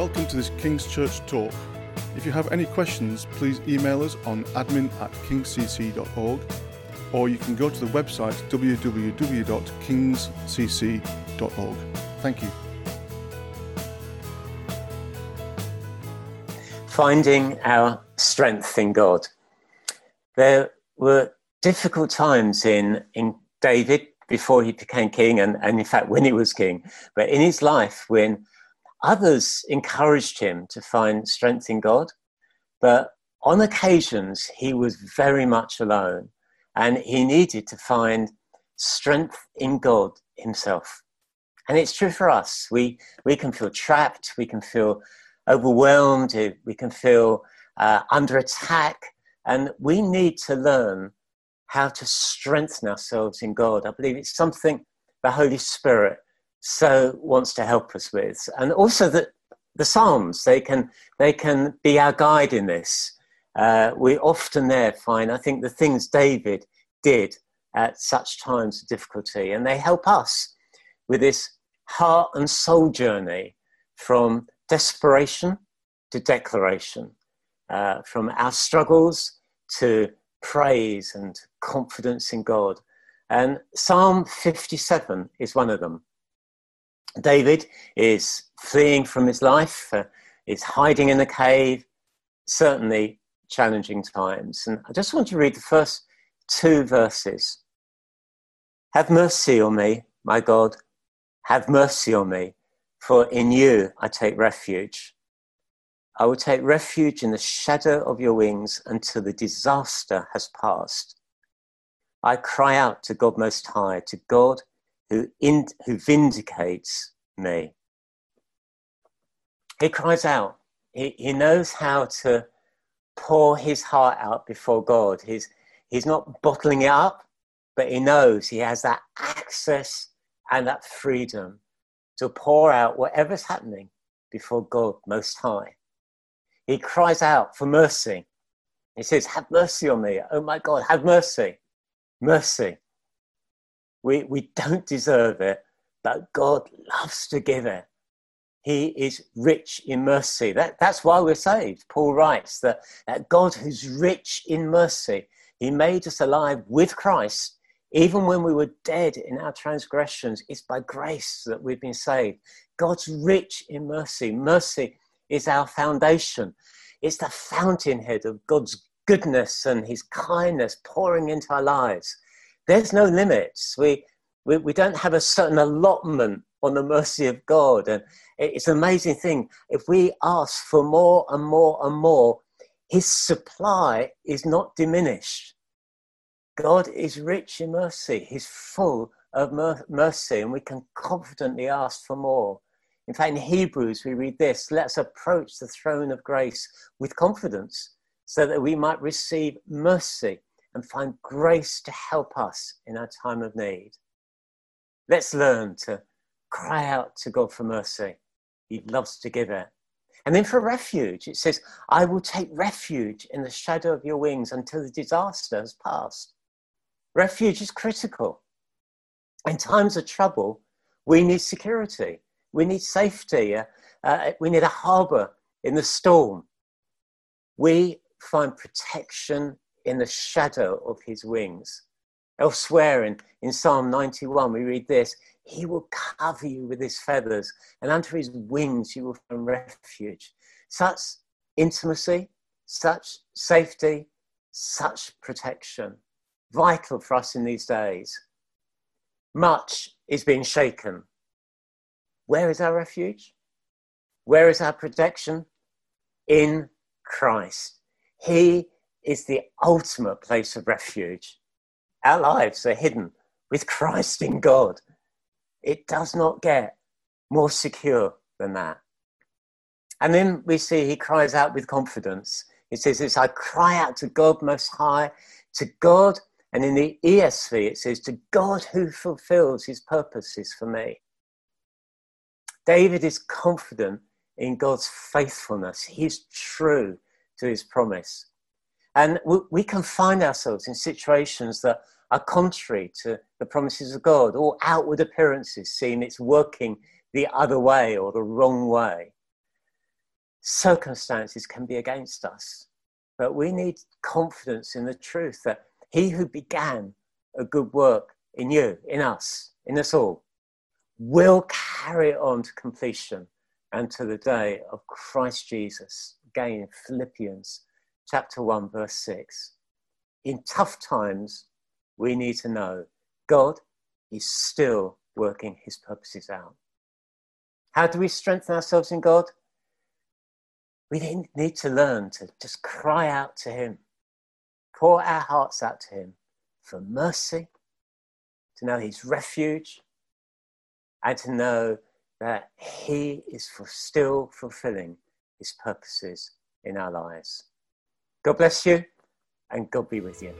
Welcome to this King's Church talk. If you have any questions, please email us on admin at kingscc.org or you can go to the website www.kingscc.org. Thank you. Finding our strength in God. There were difficult times in, in David before he became king, and, and in fact, when he was king, but in his life, when others encouraged him to find strength in God, but on occasions he was very much alone and he needed to find strength in God himself. And it's true for us. We, we can feel trapped, we can feel overwhelmed, we can feel uh, under attack, and we need to learn how to strengthen ourselves in God. I believe it's something the Holy Spirit so wants to help us with. And also that the Psalms, they can, they can be our guide in this. Uh, we often there find, I think, the things David did at such times of difficulty, and they help us with this heart and soul journey from desperation to declaration, uh, from our struggles to praise and confidence in God. And Psalm 57 is one of them. David is fleeing from his life, uh, is hiding in a cave, certainly challenging times. And I just want to read the first two verses. Have mercy on me, my God, have mercy on me, for in you I take refuge. I will take refuge in the shadow of your wings until the disaster has passed. I cry out to God Most High, to God who, in, who vindicates me. He cries out. He, he knows how to pour his heart out before God. He's, he's not bottling it up, but he knows he has that access and that freedom to pour out whatever's happening before God Most High. He cries out for mercy. He says, Have mercy on me. Oh my God, have mercy. Mercy. We, we don't deserve it, but God loves to give it. He is rich in mercy. That, that's why we're saved. Paul writes that, that God, who's rich in mercy, He made us alive with Christ. Even when we were dead in our transgressions, it's by grace that we've been saved. God's rich in mercy. Mercy is our foundation. It's the fountainhead of God's goodness and his kindness pouring into our lives. There's no limits. We, we, we don't have a certain allotment on the mercy of God. And it's an amazing thing. If we ask for more and more and more, his supply is not diminished. God is rich in mercy. He's full of mer- mercy, and we can confidently ask for more. In fact, in Hebrews, we read this let's approach the throne of grace with confidence so that we might receive mercy and find grace to help us in our time of need. Let's learn to cry out to God for mercy. He loves to give it. And then for refuge, it says, I will take refuge in the shadow of your wings until the disaster has passed. Refuge is critical. In times of trouble, we need security. We need safety. Uh, uh, we need a harbor in the storm. We find protection in the shadow of his wings. Elsewhere in, in Psalm 91, we read this He will cover you with his feathers, and under his wings you will find refuge. Such intimacy, such safety, such protection. Vital for us in these days. Much is being shaken where is our refuge? Where is our protection? In Christ. He is the ultimate place of refuge. Our lives are hidden with Christ in God. It does not get more secure than that. And then we see he cries out with confidence. He says this I cry out to God Most High, to God, and in the ESV it says, to God who fulfills his purposes for me. David is confident in God's faithfulness. He's true to his promise. And we can find ourselves in situations that are contrary to the promises of God. or outward appearances seem it's working the other way or the wrong way. circumstances can be against us. But we need confidence in the truth that he who began a good work in you, in us, in us all, will carry it on to completion and to the day of Christ Jesus. Again, in Philippians chapter 1, verse 6. In tough times, we need to know God is still working his purposes out. How do we strengthen ourselves in God? We need to learn to just cry out to Him, pour our hearts out to Him for mercy, to know His refuge, and to know that He is for still fulfilling His purposes in our lives. God bless you, and God be with you.